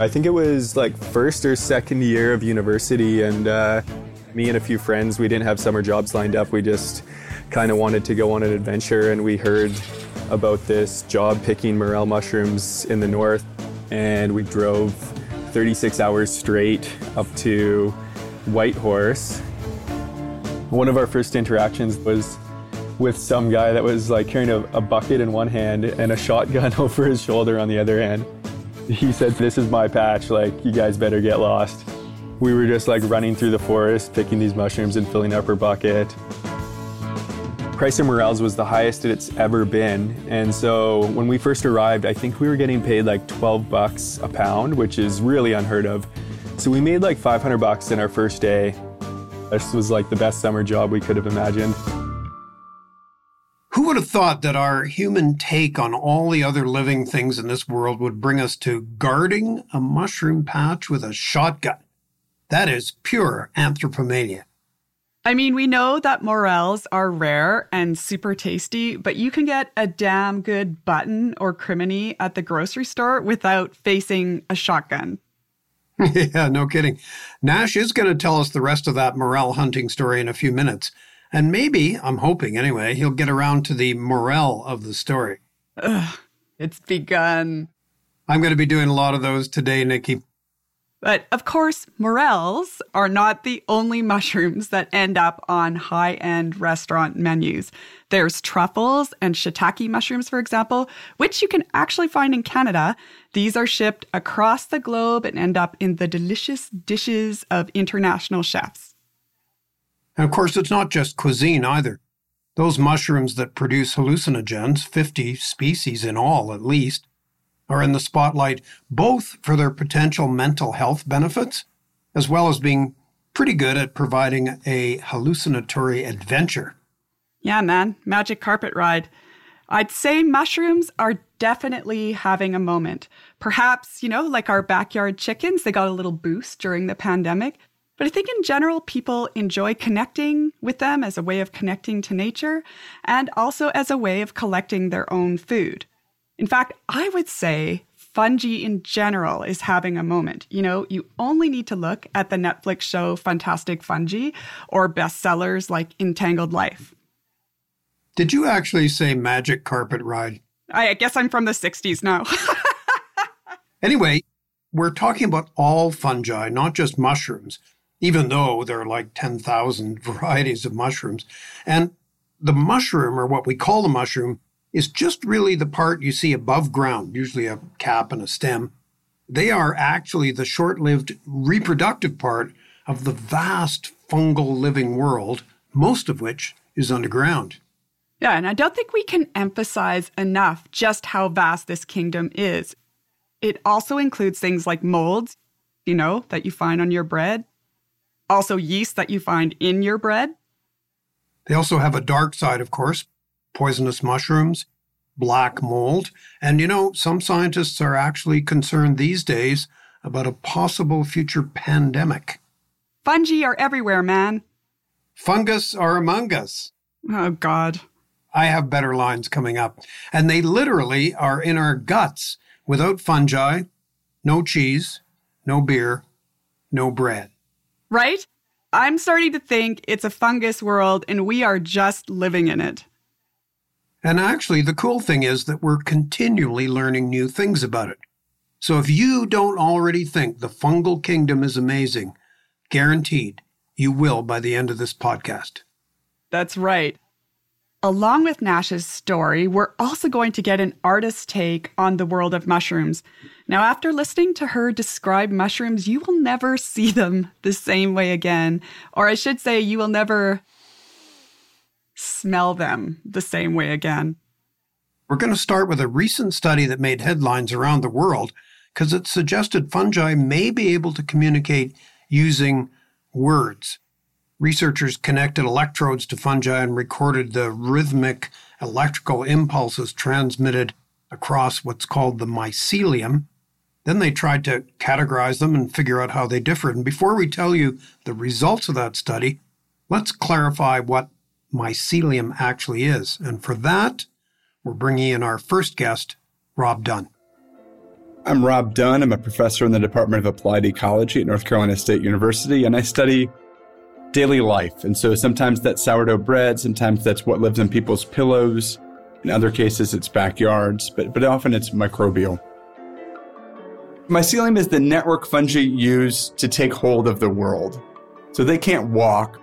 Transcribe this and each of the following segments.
I think it was like first or second year of university, and uh, me and a few friends, we didn't have summer jobs lined up. We just kind of wanted to go on an adventure, and we heard about this job picking morel mushrooms in the north, and we drove 36 hours straight up to Whitehorse. One of our first interactions was with some guy that was like carrying a, a, bucket in one hand and a shotgun over his shoulder on the other hand. He said, This is my patch, like, you guys better get lost. We were just like running through the forest, picking these mushrooms and filling up our bucket. Price of morels was the highest it's ever been. And so when we first arrived, I think we were getting paid like 12 bucks a pound, which is really unheard of. So we made like 500 bucks in our first day. This was like the best summer job we could have imagined. Have thought that our human take on all the other living things in this world would bring us to guarding a mushroom patch with a shotgun? That is pure anthropomania. I mean, we know that morels are rare and super tasty, but you can get a damn good button or crimini at the grocery store without facing a shotgun. yeah, no kidding. Nash is going to tell us the rest of that morel hunting story in a few minutes. And maybe, I'm hoping anyway, he'll get around to the morale of the story. Ugh, it's begun. I'm going to be doing a lot of those today, Nikki. But of course, morels are not the only mushrooms that end up on high end restaurant menus. There's truffles and shiitake mushrooms, for example, which you can actually find in Canada. These are shipped across the globe and end up in the delicious dishes of international chefs. And of course, it's not just cuisine either. Those mushrooms that produce hallucinogens, 50 species in all at least, are in the spotlight both for their potential mental health benefits, as well as being pretty good at providing a hallucinatory adventure. Yeah, man, magic carpet ride. I'd say mushrooms are definitely having a moment. Perhaps, you know, like our backyard chickens, they got a little boost during the pandemic. But I think in general, people enjoy connecting with them as a way of connecting to nature and also as a way of collecting their own food. In fact, I would say fungi in general is having a moment. You know, you only need to look at the Netflix show Fantastic Fungi or bestsellers like Entangled Life. Did you actually say magic carpet ride? I guess I'm from the 60s now. anyway, we're talking about all fungi, not just mushrooms even though there are like 10,000 varieties of mushrooms. And the mushroom, or what we call the mushroom, is just really the part you see above ground, usually a cap and a stem. They are actually the short lived reproductive part of the vast fungal living world, most of which is underground. Yeah, and I don't think we can emphasize enough just how vast this kingdom is. It also includes things like molds, you know, that you find on your bread, also yeast that you find in your bread. They also have a dark side, of course poisonous mushrooms, black mold. And you know, some scientists are actually concerned these days about a possible future pandemic. Fungi are everywhere, man. Fungus are among us. Oh, God. I have better lines coming up. And they literally are in our guts. Without fungi, no cheese, no beer, no bread right? I'm starting to think it's a fungus world and we are just living in it. And actually, the cool thing is that we're continually learning new things about it. So if you don't already think the fungal kingdom is amazing, guaranteed you will by the end of this podcast. That's right. Along with Nash's story, we're also going to get an artist's take on the world of mushrooms. Now, after listening to her describe mushrooms, you will never see them the same way again. Or I should say, you will never smell them the same way again. We're going to start with a recent study that made headlines around the world because it suggested fungi may be able to communicate using words. Researchers connected electrodes to fungi and recorded the rhythmic electrical impulses transmitted across what's called the mycelium, then they tried to categorize them and figure out how they differed. And before we tell you the results of that study, let's clarify what mycelium actually is. And for that, we're bringing in our first guest, Rob Dunn. I'm Rob Dunn. I'm a professor in the Department of Applied Ecology at North Carolina State University, and I study daily life. And so sometimes that's sourdough bread, sometimes that's what lives in people's pillows. In other cases, it's backyards, but, but often it's microbial. Mycelium is the network fungi use to take hold of the world. So they can't walk,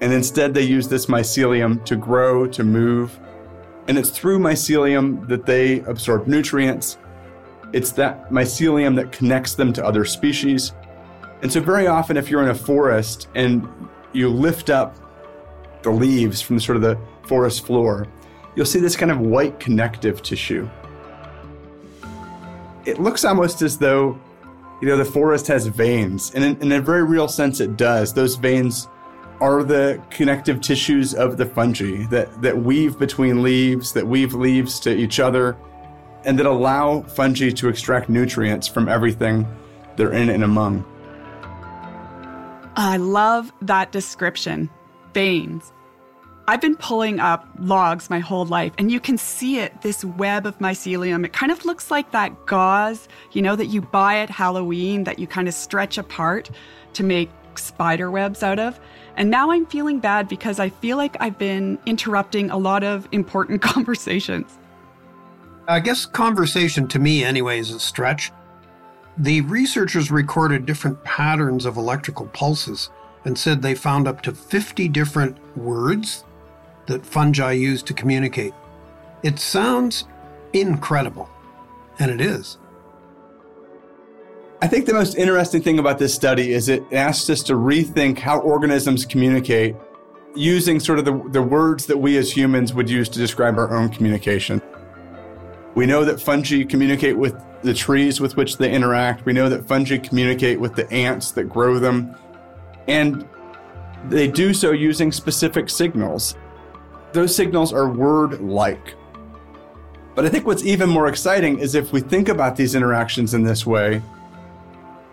and instead they use this mycelium to grow, to move. And it's through mycelium that they absorb nutrients. It's that mycelium that connects them to other species. And so, very often, if you're in a forest and you lift up the leaves from sort of the forest floor, you'll see this kind of white connective tissue. It looks almost as though, you know, the forest has veins, and in, in a very real sense, it does. Those veins are the connective tissues of the fungi that, that weave between leaves, that weave leaves to each other, and that allow fungi to extract nutrients from everything they're in and among. I love that description veins. I've been pulling up logs my whole life, and you can see it this web of mycelium. It kind of looks like that gauze, you know, that you buy at Halloween that you kind of stretch apart to make spider webs out of. And now I'm feeling bad because I feel like I've been interrupting a lot of important conversations. I guess conversation to me, anyway, is a stretch. The researchers recorded different patterns of electrical pulses and said they found up to 50 different words that fungi use to communicate. It sounds incredible, and it is. I think the most interesting thing about this study is it asks us to rethink how organisms communicate using sort of the, the words that we as humans would use to describe our own communication. We know that fungi communicate with the trees with which they interact. We know that fungi communicate with the ants that grow them. And they do so using specific signals. Those signals are word like. But I think what's even more exciting is if we think about these interactions in this way,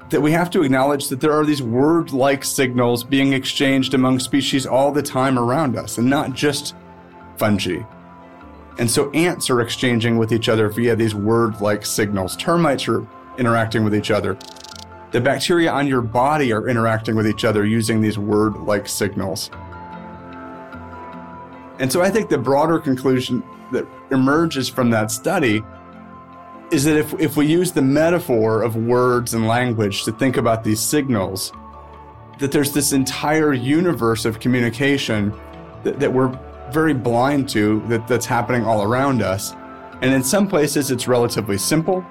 that we have to acknowledge that there are these word like signals being exchanged among species all the time around us, and not just fungi. And so ants are exchanging with each other via these word like signals. Termites are interacting with each other. The bacteria on your body are interacting with each other using these word like signals. And so I think the broader conclusion that emerges from that study is that if, if we use the metaphor of words and language to think about these signals, that there's this entire universe of communication that, that we're very blind to that, that's happening all around us. And in some places, it's relatively simple.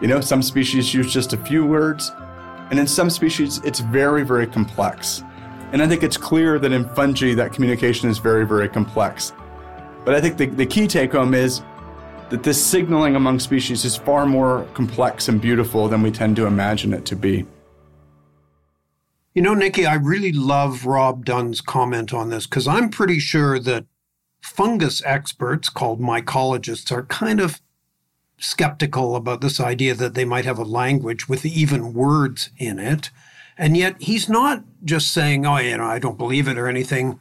You know, some species use just a few words, and in some species, it's very, very complex. And I think it's clear that in fungi, that communication is very, very complex. But I think the, the key take home is that this signaling among species is far more complex and beautiful than we tend to imagine it to be. You know, Nikki, I really love Rob Dunn's comment on this because I'm pretty sure that fungus experts called mycologists are kind of skeptical about this idea that they might have a language with even words in it. And yet he's not just saying, oh, you know, I don't believe it or anything.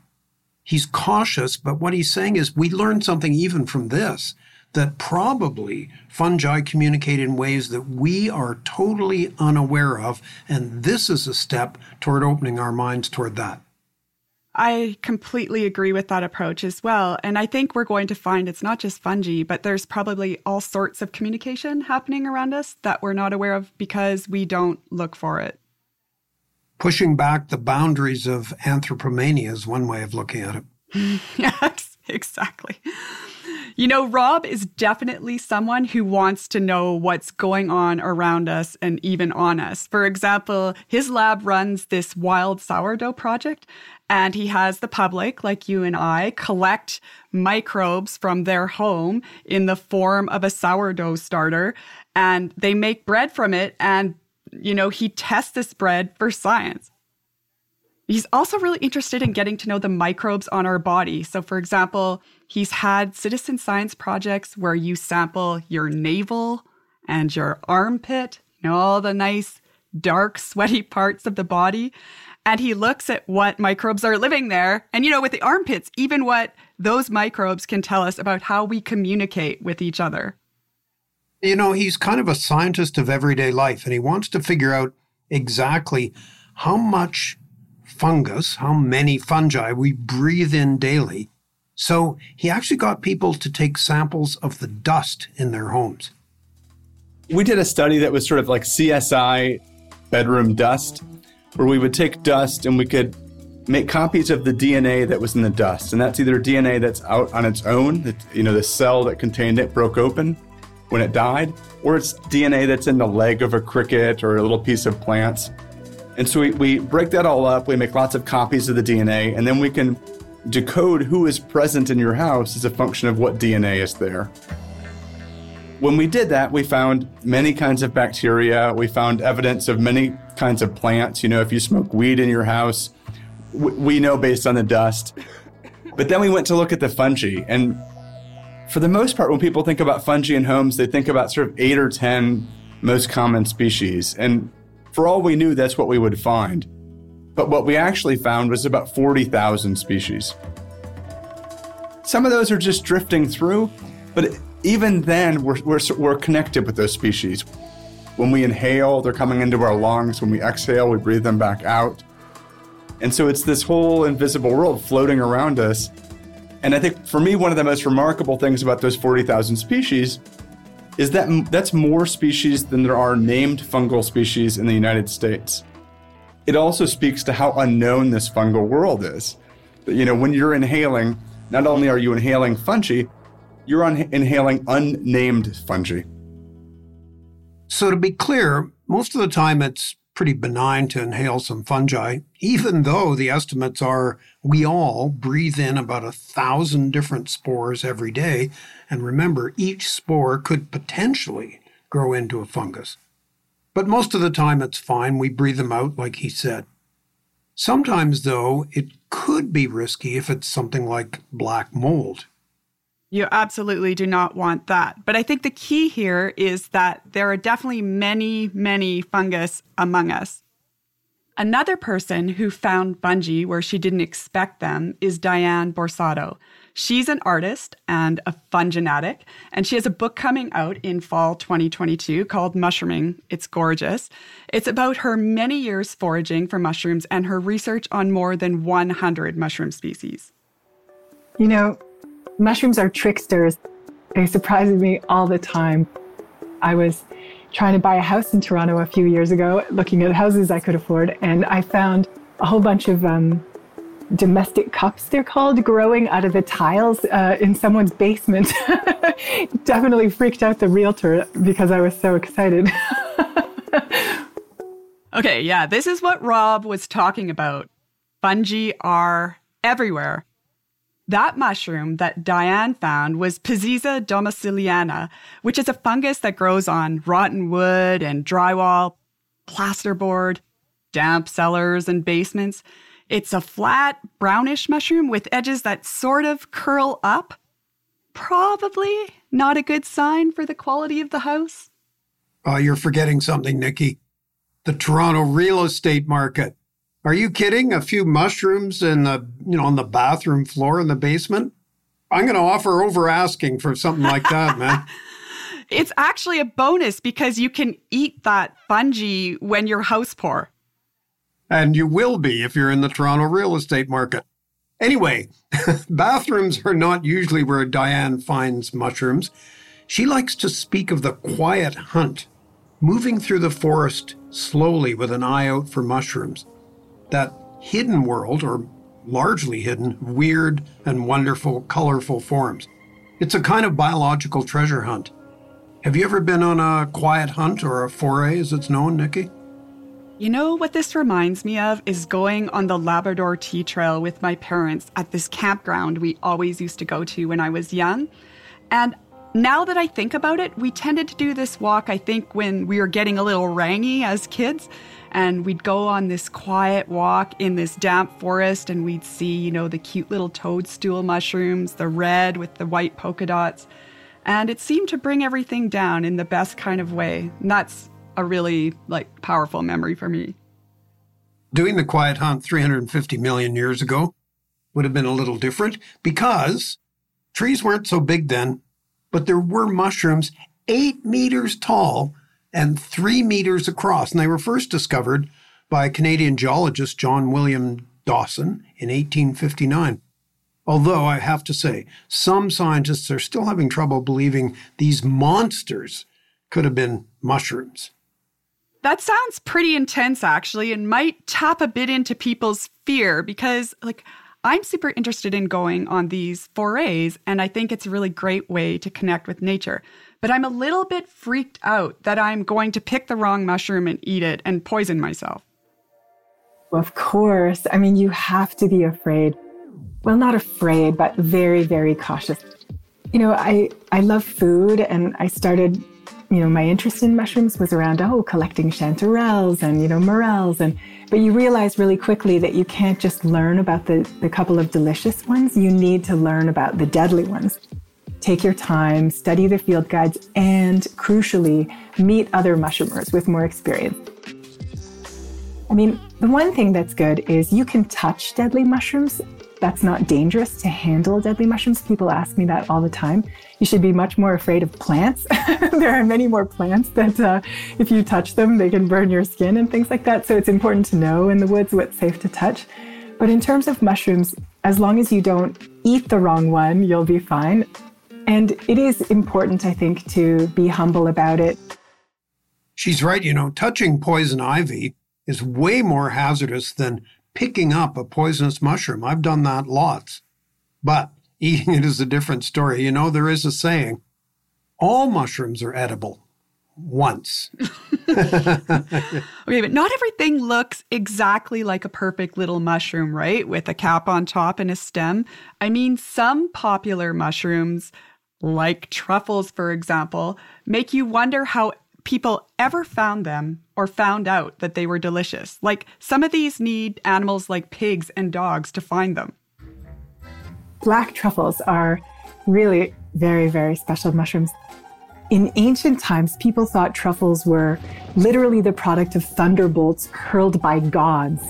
He's cautious, but what he's saying is we learned something even from this that probably fungi communicate in ways that we are totally unaware of. And this is a step toward opening our minds toward that. I completely agree with that approach as well. And I think we're going to find it's not just fungi, but there's probably all sorts of communication happening around us that we're not aware of because we don't look for it. Pushing back the boundaries of anthropomania is one way of looking at it. yes, exactly. You know, Rob is definitely someone who wants to know what's going on around us and even on us. For example, his lab runs this wild sourdough project, and he has the public, like you and I, collect microbes from their home in the form of a sourdough starter, and they make bread from it. And, you know, he tests this bread for science. He's also really interested in getting to know the microbes on our body. So, for example, he's had citizen science projects where you sample your navel and your armpit, you know, all the nice, dark, sweaty parts of the body. And he looks at what microbes are living there. And, you know, with the armpits, even what those microbes can tell us about how we communicate with each other. You know, he's kind of a scientist of everyday life, and he wants to figure out exactly how much fungus, how many fungi we breathe in daily. So he actually got people to take samples of the dust in their homes. We did a study that was sort of like CSI bedroom dust, where we would take dust and we could make copies of the DNA that was in the dust. And that's either DNA that's out on its own, that, you know, the cell that contained it broke open when it died, or it's DNA that's in the leg of a cricket or a little piece of plants. And so we, we break that all up, we make lots of copies of the DNA, and then we can decode who is present in your house as a function of what DNA is there. When we did that, we found many kinds of bacteria. We found evidence of many kinds of plants. You know, if you smoke weed in your house, we know based on the dust. But then we went to look at the fungi. And for the most part, when people think about fungi in homes, they think about sort of eight or 10 most common species. And for all we knew, that's what we would find. But what we actually found was about 40,000 species. Some of those are just drifting through, but even then, we're, we're, we're connected with those species. When we inhale, they're coming into our lungs. When we exhale, we breathe them back out. And so it's this whole invisible world floating around us. And I think for me, one of the most remarkable things about those 40,000 species is that that's more species than there are named fungal species in the United States. It also speaks to how unknown this fungal world is. You know, when you're inhaling, not only are you inhaling fungi, you're un- inhaling unnamed fungi. So, to be clear, most of the time it's pretty benign to inhale some fungi, even though the estimates are we all breathe in about a thousand different spores every day. And remember, each spore could potentially grow into a fungus. But most of the time it's fine. We breathe them out, like he said. Sometimes, though, it could be risky if it's something like black mold. You absolutely do not want that. But I think the key here is that there are definitely many, many fungus among us. Another person who found fungi where she didn't expect them is Diane Borsato. She's an artist and a funginatic, and she has a book coming out in fall 2022 called Mushrooming. It's gorgeous. It's about her many years foraging for mushrooms and her research on more than 100 mushroom species. You know, Mushrooms are tricksters. They surprise me all the time. I was trying to buy a house in Toronto a few years ago, looking at houses I could afford, and I found a whole bunch of um, domestic cups, they're called, growing out of the tiles uh, in someone's basement. Definitely freaked out the realtor because I was so excited. okay, yeah, this is what Rob was talking about. Fungi are everywhere. That mushroom that Diane found was Peziza domiciliana, which is a fungus that grows on rotten wood and drywall, plasterboard, damp cellars, and basements. It's a flat, brownish mushroom with edges that sort of curl up. Probably not a good sign for the quality of the house. Oh, you're forgetting something, Nikki. The Toronto real estate market. Are you kidding? A few mushrooms in the, you know, on the bathroom floor in the basement? I'm going to offer over asking for something like that, man. It's actually a bonus because you can eat that fungi when you're house poor. And you will be if you're in the Toronto real estate market. Anyway, bathrooms are not usually where Diane finds mushrooms. She likes to speak of the quiet hunt, moving through the forest slowly with an eye out for mushrooms that hidden world, or largely hidden, weird and wonderful, colorful forms. It's a kind of biological treasure hunt. Have you ever been on a quiet hunt or a foray, as it's known, Nikki? You know what this reminds me of is going on the Labrador Tea Trail with my parents at this campground we always used to go to when I was young. And now that I think about it, we tended to do this walk, I think, when we were getting a little rangy as kids and we'd go on this quiet walk in this damp forest and we'd see, you know, the cute little toadstool mushrooms, the red with the white polka dots. And it seemed to bring everything down in the best kind of way. And that's a really like powerful memory for me. Doing the quiet hunt 350 million years ago would have been a little different because trees weren't so big then, but there were mushrooms eight meters tall and three meters across. And they were first discovered by Canadian geologist John William Dawson in 1859. Although I have to say, some scientists are still having trouble believing these monsters could have been mushrooms. That sounds pretty intense, actually, and might tap a bit into people's fear because, like, I'm super interested in going on these forays, and I think it's a really great way to connect with nature. But I'm a little bit freaked out that I'm going to pick the wrong mushroom and eat it and poison myself. Of course. I mean, you have to be afraid. Well, not afraid, but very, very cautious. You know, I, I love food and I started you know, my interest in mushrooms was around, oh, collecting chanterelles and, you know, morels. And, but you realize really quickly that you can't just learn about the, the couple of delicious ones. You need to learn about the deadly ones. Take your time, study the field guides, and crucially, meet other mushroomers with more experience. I mean, the one thing that's good is you can touch deadly mushrooms that's not dangerous to handle deadly mushrooms. People ask me that all the time. You should be much more afraid of plants. there are many more plants that, uh, if you touch them, they can burn your skin and things like that. So it's important to know in the woods what's safe to touch. But in terms of mushrooms, as long as you don't eat the wrong one, you'll be fine. And it is important, I think, to be humble about it. She's right. You know, touching poison ivy is way more hazardous than picking up a poisonous mushroom. I've done that lots. But eating it is a different story. You know, there is a saying all mushrooms are edible once. okay, but not everything looks exactly like a perfect little mushroom, right? With a cap on top and a stem. I mean, some popular mushrooms, like truffles, for example, make you wonder how people ever found them or found out that they were delicious. Like some of these need animals like pigs and dogs to find them. Black truffles are really very, very special mushrooms. In ancient times, people thought truffles were literally the product of thunderbolts hurled by gods.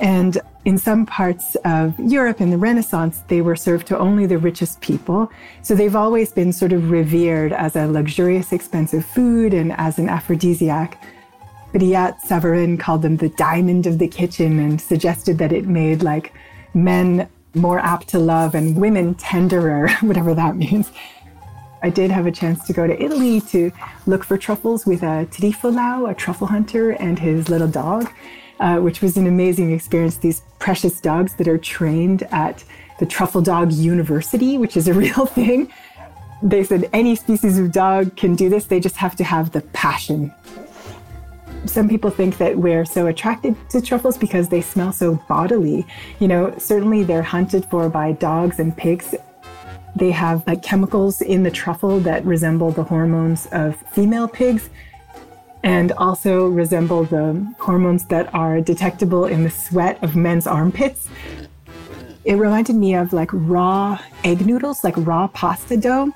And in some parts of Europe in the Renaissance, they were served to only the richest people. So they've always been sort of revered as a luxurious, expensive food and as an aphrodisiac. Brillat Savarin called them the diamond of the kitchen and suggested that it made like men more apt to love and women tenderer, whatever that means. I did have a chance to go to Italy to look for truffles with a Trifolau, a truffle hunter, and his little dog uh, which was an amazing experience. These precious dogs that are trained at the Truffle Dog University, which is a real thing. They said any species of dog can do this, they just have to have the passion. Some people think that we're so attracted to truffles because they smell so bodily. You know, certainly they're hunted for by dogs and pigs. They have like chemicals in the truffle that resemble the hormones of female pigs and also resemble the hormones that are detectable in the sweat of men's armpits. It reminded me of like raw egg noodles, like raw pasta dough,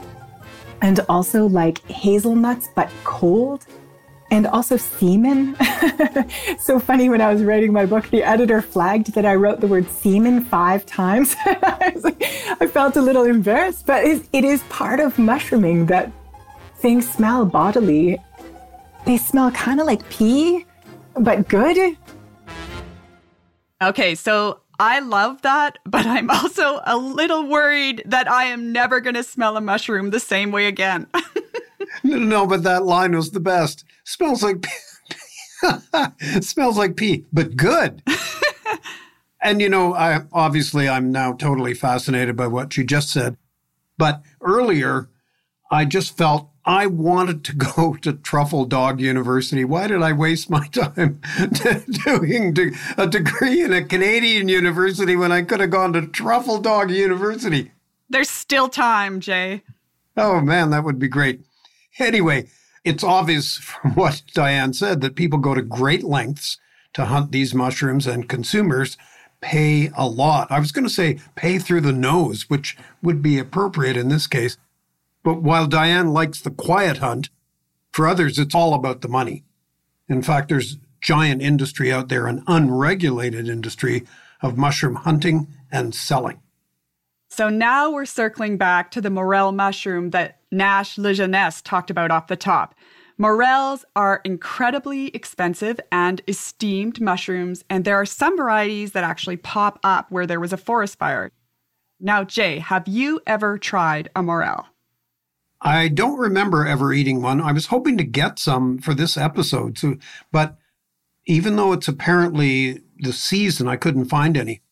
and also like hazelnuts, but cold, and also semen. so funny when I was writing my book, the editor flagged that I wrote the word semen five times. I, like, I, felt a little embarrassed, but it is part of mushrooming that things smell bodily they smell kind of like pee, but good. Okay, so I love that, but I'm also a little worried that I am never going to smell a mushroom the same way again. no, no, but that line was the best. Smells like pee. smells like pee, but good. and you know, I obviously I'm now totally fascinated by what you just said. But earlier, I just felt I wanted to go to Truffle Dog University. Why did I waste my time doing a degree in a Canadian university when I could have gone to Truffle Dog University? There's still time, Jay. Oh, man, that would be great. Anyway, it's obvious from what Diane said that people go to great lengths to hunt these mushrooms, and consumers pay a lot. I was going to say pay through the nose, which would be appropriate in this case. But while Diane likes the quiet hunt, for others, it's all about the money. In fact, there's giant industry out there, an unregulated industry of mushroom hunting and selling. So now we're circling back to the morel mushroom that Nash Lejeunesse talked about off the top. Morels are incredibly expensive and esteemed mushrooms, and there are some varieties that actually pop up where there was a forest fire. Now, Jay, have you ever tried a morel? I don't remember ever eating one. I was hoping to get some for this episode, so, but even though it's apparently the season, I couldn't find any.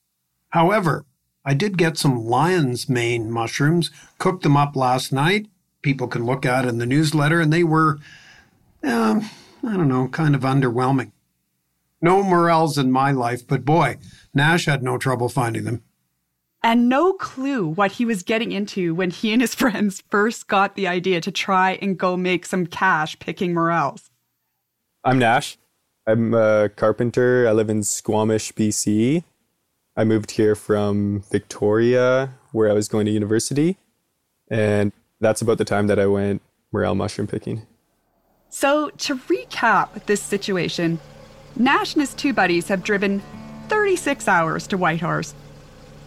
However, I did get some lion's mane mushrooms, cooked them up last night. People can look at in the newsletter, and they were um, I don't know, kind of underwhelming. No morels in my life, but boy, Nash had no trouble finding them. And no clue what he was getting into when he and his friends first got the idea to try and go make some cash picking morels. I'm Nash. I'm a carpenter. I live in Squamish, BC. I moved here from Victoria, where I was going to university. And that's about the time that I went morel mushroom picking. So, to recap this situation, Nash and his two buddies have driven 36 hours to Whitehorse.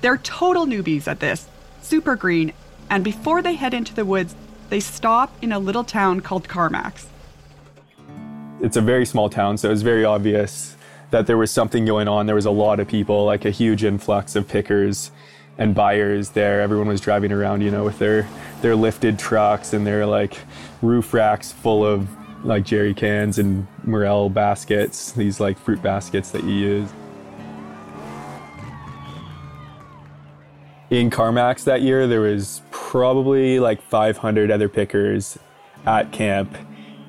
They're total newbies at this, super green, and before they head into the woods, they stop in a little town called Carmacks. It's a very small town, so it was very obvious that there was something going on. There was a lot of people, like a huge influx of pickers and buyers there. Everyone was driving around, you know, with their their lifted trucks and their like roof racks full of like jerry cans and morel baskets, these like fruit baskets that you use. In Carmacks that year, there was probably like 500 other pickers at camp.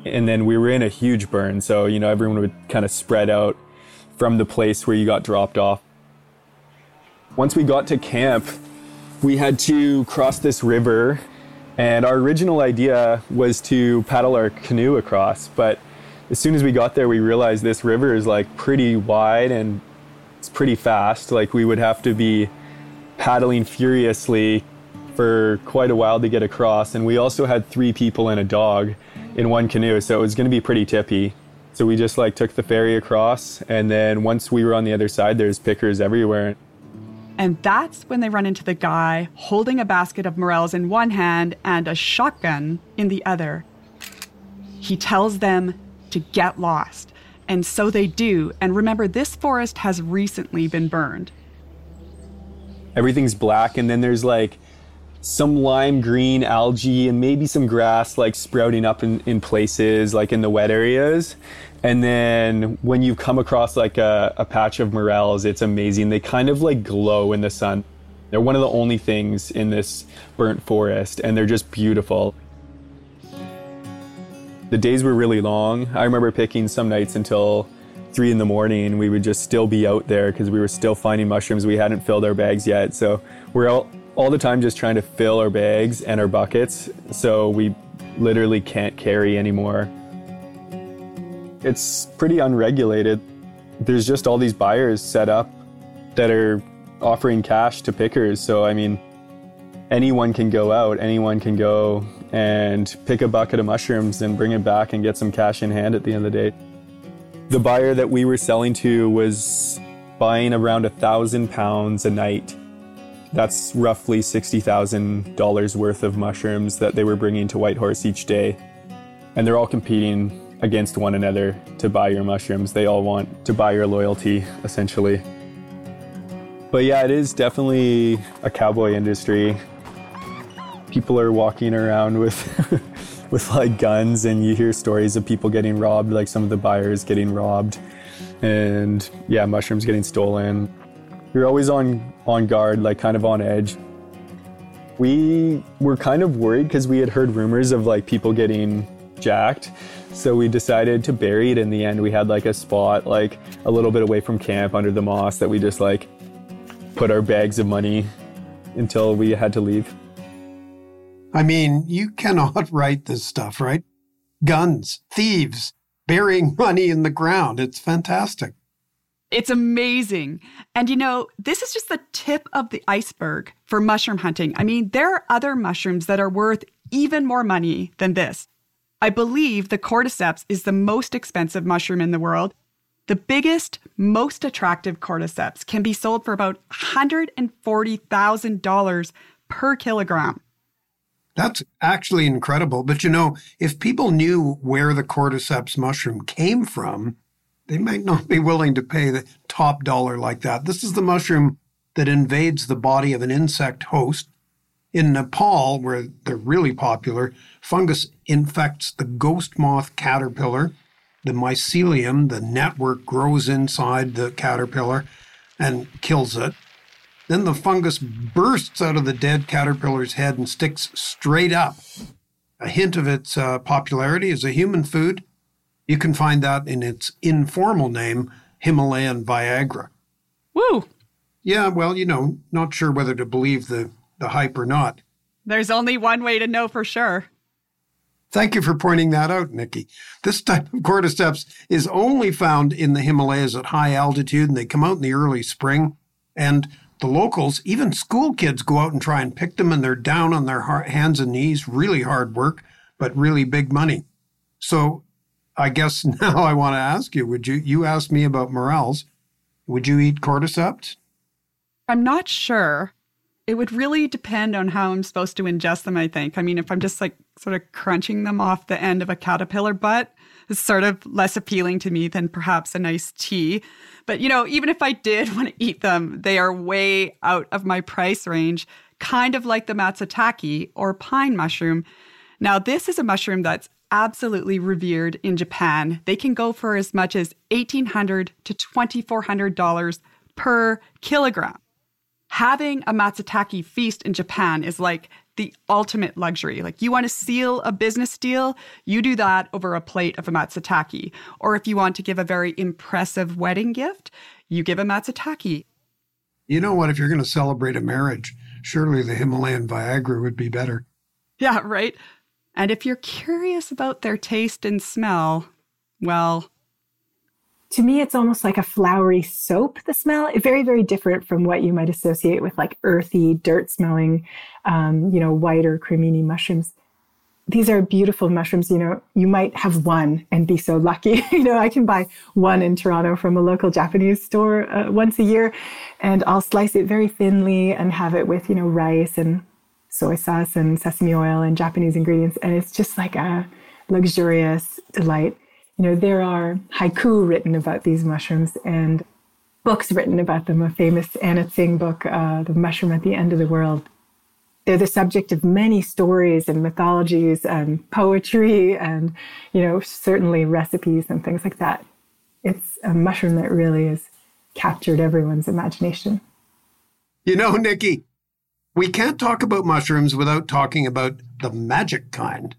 And then we were in a huge burn. So, you know, everyone would kind of spread out from the place where you got dropped off. Once we got to camp, we had to cross this river and our original idea was to paddle our canoe across, but as soon as we got there, we realized this river is like pretty wide and it's pretty fast. Like we would have to be paddling furiously for quite a while to get across. And we also had three people and a dog in one canoe, so it was going to be pretty tippy. So we just like took the ferry across, and then once we were on the other side, there's pickers everywhere. And that's when they run into the guy holding a basket of morels in one hand and a shotgun in the other. He tells them to get lost. And so they do. And remember, this forest has recently been burned. Everything's black, and then there's like some lime green algae and maybe some grass like sprouting up in, in places like in the wet areas and then when you come across like a, a patch of morels, it's amazing. They kind of like glow in the sun. They're one of the only things in this burnt forest, and they're just beautiful. The days were really long. I remember picking some nights until three in the morning. We would just still be out there because we were still finding mushrooms. We hadn't filled our bags yet. So we're all, all the time just trying to fill our bags and our buckets. So we literally can't carry anymore. It's pretty unregulated. There's just all these buyers set up that are offering cash to pickers. So, I mean, anyone can go out, anyone can go and pick a bucket of mushrooms and bring it back and get some cash in hand at the end of the day. The buyer that we were selling to was buying around a thousand pounds a night. That's roughly $60,000 worth of mushrooms that they were bringing to Whitehorse each day. And they're all competing against one another to buy your mushrooms. They all want to buy your loyalty, essentially. But yeah, it is definitely a cowboy industry. People are walking around with with like guns and you hear stories of people getting robbed, like some of the buyers getting robbed and yeah, mushrooms getting stolen. You're always on on guard, like kind of on edge. We were kind of worried because we had heard rumors of like people getting jacked. So we decided to bury it in the end. We had like a spot like a little bit away from camp under the moss that we just like put our bags of money until we had to leave. I mean, you cannot write this stuff, right? Guns, thieves, burying money in the ground. It's fantastic. It's amazing. And you know, this is just the tip of the iceberg for mushroom hunting. I mean, there are other mushrooms that are worth even more money than this. I believe the cordyceps is the most expensive mushroom in the world. The biggest, most attractive cordyceps can be sold for about $140,000 per kilogram. That's actually incredible. But you know, if people knew where the cordyceps mushroom came from, they might not be willing to pay the top dollar like that. This is the mushroom that invades the body of an insect host. In Nepal, where they're really popular, fungus infects the ghost moth caterpillar. The mycelium, the network, grows inside the caterpillar and kills it. Then the fungus bursts out of the dead caterpillar's head and sticks straight up. A hint of its uh, popularity as a human food. You can find that in its informal name, Himalayan Viagra. Woo! Yeah, well, you know, not sure whether to believe the, the hype or not. There's only one way to know for sure. Thank you for pointing that out, Nikki. This type of cordyceps is only found in the Himalayas at high altitude, and they come out in the early spring. And the locals, even school kids, go out and try and pick them, and they're down on their hands and knees. Really hard work, but really big money. So, I guess now I want to ask you: Would you? You asked me about morels. Would you eat cordyceps? I'm not sure. It would really depend on how I'm supposed to ingest them, I think. I mean, if I'm just like sort of crunching them off the end of a caterpillar butt, it's sort of less appealing to me than perhaps a nice tea. But, you know, even if I did want to eat them, they are way out of my price range, kind of like the matsutake or pine mushroom. Now, this is a mushroom that's absolutely revered in Japan. They can go for as much as 1,800 to $2,400 per kilogram having a matsutake feast in Japan is like the ultimate luxury. Like you want to seal a business deal, you do that over a plate of a matsutake. Or if you want to give a very impressive wedding gift, you give a matsutake. You know what? If you're going to celebrate a marriage, surely the Himalayan Viagra would be better. Yeah, right. And if you're curious about their taste and smell, well, to me, it's almost like a flowery soap, the smell. Very, very different from what you might associate with like earthy, dirt smelling, um, you know, white or cremini mushrooms. These are beautiful mushrooms. You know, you might have one and be so lucky. you know, I can buy one in Toronto from a local Japanese store uh, once a year, and I'll slice it very thinly and have it with, you know, rice and soy sauce and sesame oil and Japanese ingredients. And it's just like a luxurious delight you know, there are haiku written about these mushrooms and books written about them. A famous Anna Tsing book, uh, The Mushroom at the End of the World. They're the subject of many stories and mythologies and poetry and, you know, certainly recipes and things like that. It's a mushroom that really has captured everyone's imagination. You know, Nikki, we can't talk about mushrooms without talking about the magic kind.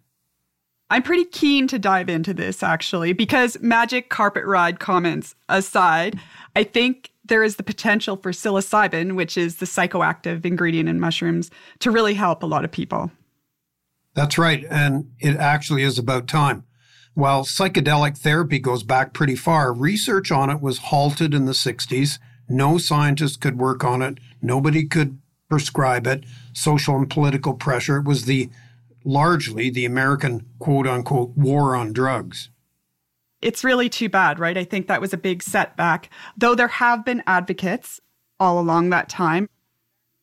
I'm pretty keen to dive into this actually because magic carpet ride comments aside, I think there is the potential for psilocybin, which is the psychoactive ingredient in mushrooms, to really help a lot of people. That's right. And it actually is about time. While psychedelic therapy goes back pretty far, research on it was halted in the 60s. No scientist could work on it. Nobody could prescribe it. Social and political pressure. It was the largely the American quote unquote war on drugs. It's really too bad, right? I think that was a big setback, though there have been advocates all along that time.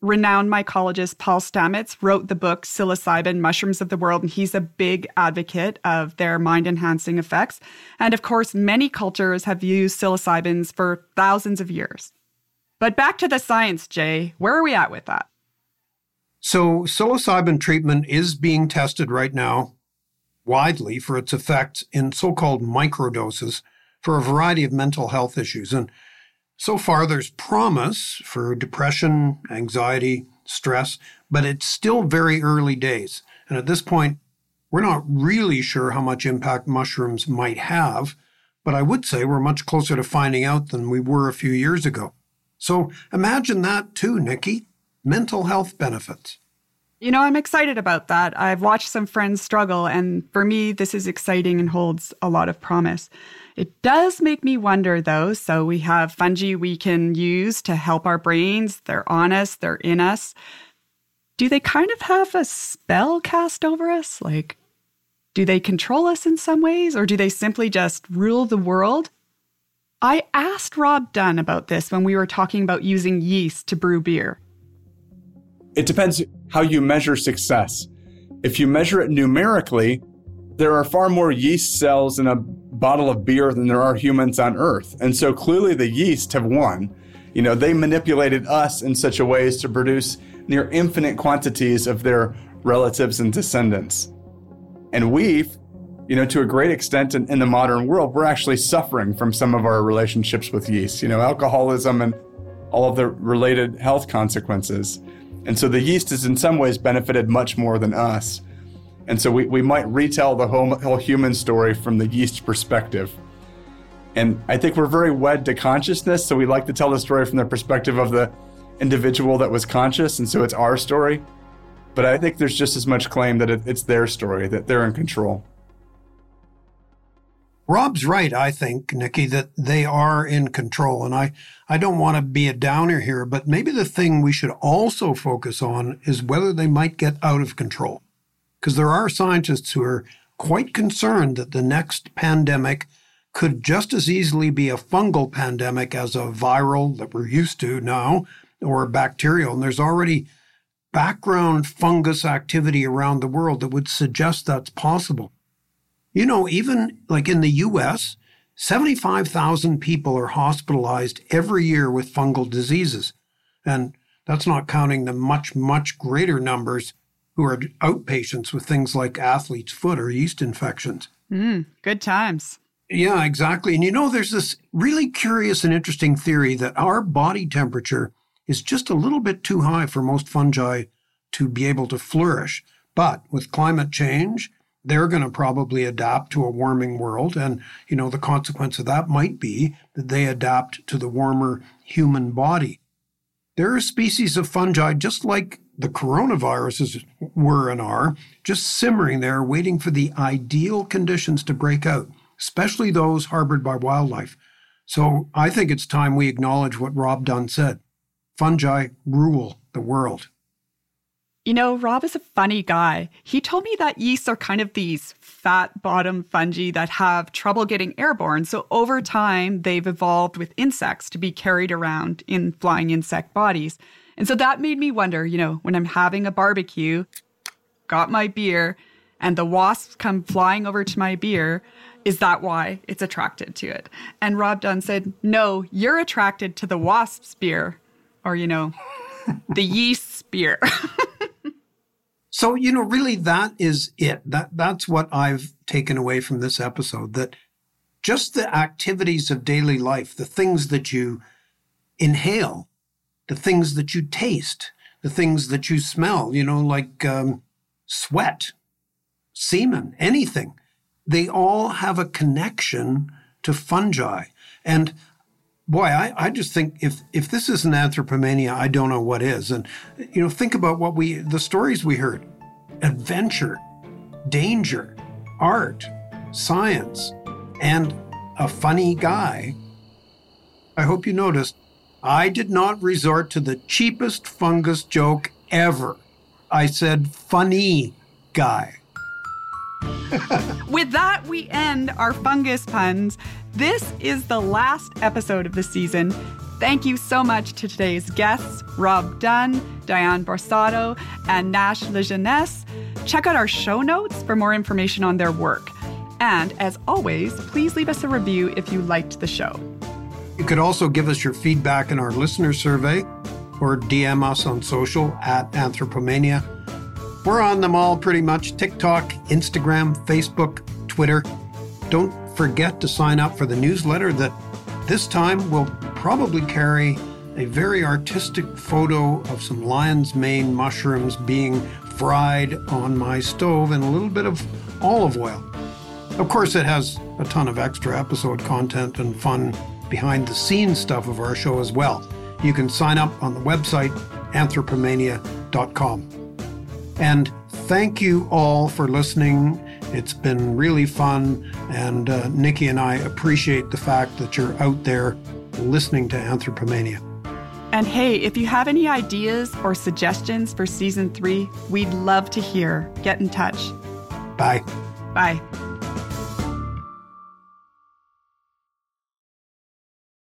Renowned mycologist Paul Stamets wrote the book Psilocybin Mushrooms of the World, and he's a big advocate of their mind enhancing effects. And of course, many cultures have used psilocybins for thousands of years. But back to the science, Jay. Where are we at with that? So, psilocybin treatment is being tested right now widely for its effects in so called microdoses for a variety of mental health issues. And so far, there's promise for depression, anxiety, stress, but it's still very early days. And at this point, we're not really sure how much impact mushrooms might have, but I would say we're much closer to finding out than we were a few years ago. So imagine that too, Nikki mental health benefits. You know, I'm excited about that. I've watched some friends struggle, and for me, this is exciting and holds a lot of promise. It does make me wonder, though. So, we have fungi we can use to help our brains. They're on us, they're in us. Do they kind of have a spell cast over us? Like, do they control us in some ways, or do they simply just rule the world? I asked Rob Dunn about this when we were talking about using yeast to brew beer. It depends how you measure success. If you measure it numerically, there are far more yeast cells in a bottle of beer than there are humans on Earth. And so clearly the yeast have won. You know, they manipulated us in such a way as to produce near infinite quantities of their relatives and descendants. And we've, you know, to a great extent in, in the modern world, we're actually suffering from some of our relationships with yeast, you know, alcoholism and all of the related health consequences. And so the yeast has in some ways benefited much more than us. And so we, we might retell the whole, whole human story from the yeast perspective. And I think we're very wed to consciousness, so we like to tell the story from the perspective of the individual that was conscious, and so it's our story. But I think there's just as much claim that it, it's their story, that they're in control. Rob's right, I think, Nikki, that they are in control. And I, I don't want to be a downer here, but maybe the thing we should also focus on is whether they might get out of control. Because there are scientists who are quite concerned that the next pandemic could just as easily be a fungal pandemic as a viral that we're used to now or bacterial. And there's already background fungus activity around the world that would suggest that's possible. You know, even like in the US, 75,000 people are hospitalized every year with fungal diseases. And that's not counting the much, much greater numbers who are outpatients with things like athlete's foot or yeast infections. Mm, good times. Yeah, exactly. And you know, there's this really curious and interesting theory that our body temperature is just a little bit too high for most fungi to be able to flourish. But with climate change, they're going to probably adapt to a warming world. And, you know, the consequence of that might be that they adapt to the warmer human body. There are species of fungi, just like the coronaviruses were and are, just simmering there, waiting for the ideal conditions to break out, especially those harbored by wildlife. So I think it's time we acknowledge what Rob Dunn said fungi rule the world. You know, Rob is a funny guy. He told me that yeasts are kind of these fat bottom fungi that have trouble getting airborne. So over time, they've evolved with insects to be carried around in flying insect bodies. And so that made me wonder, you know, when I'm having a barbecue, got my beer, and the wasps come flying over to my beer, is that why it's attracted to it? And Rob Dunn said, no, you're attracted to the wasp's beer, or, you know, the yeast's beer. So, you know, really that is it. That that's what I've taken away from this episode that just the activities of daily life, the things that you inhale, the things that you taste, the things that you smell, you know, like um, sweat, semen, anything, they all have a connection to fungi. And boy, I, I just think if if this isn't anthropomania, I don't know what is. And you know, think about what we the stories we heard: adventure, danger, art, science, and a funny guy. I hope you noticed I did not resort to the cheapest fungus joke ever. I said funny guy. With that, we end our fungus puns. This is the last episode of the season. Thank you so much to today's guests, Rob Dunn, Diane Borsato, and Nash Lejeunesse. Check out our show notes for more information on their work. And as always, please leave us a review if you liked the show. You could also give us your feedback in our listener survey or DM us on social at Anthropomania. We're on them all pretty much TikTok, Instagram, Facebook, Twitter. Don't forget to sign up for the newsletter that this time will probably carry a very artistic photo of some lion's mane mushrooms being fried on my stove in a little bit of olive oil. Of course, it has a ton of extra episode content and fun behind the scenes stuff of our show as well. You can sign up on the website anthropomania.com. And thank you all for listening. It's been really fun, and uh, Nikki and I appreciate the fact that you're out there listening to Anthropomania. And hey, if you have any ideas or suggestions for season three, we'd love to hear. Get in touch. Bye. Bye.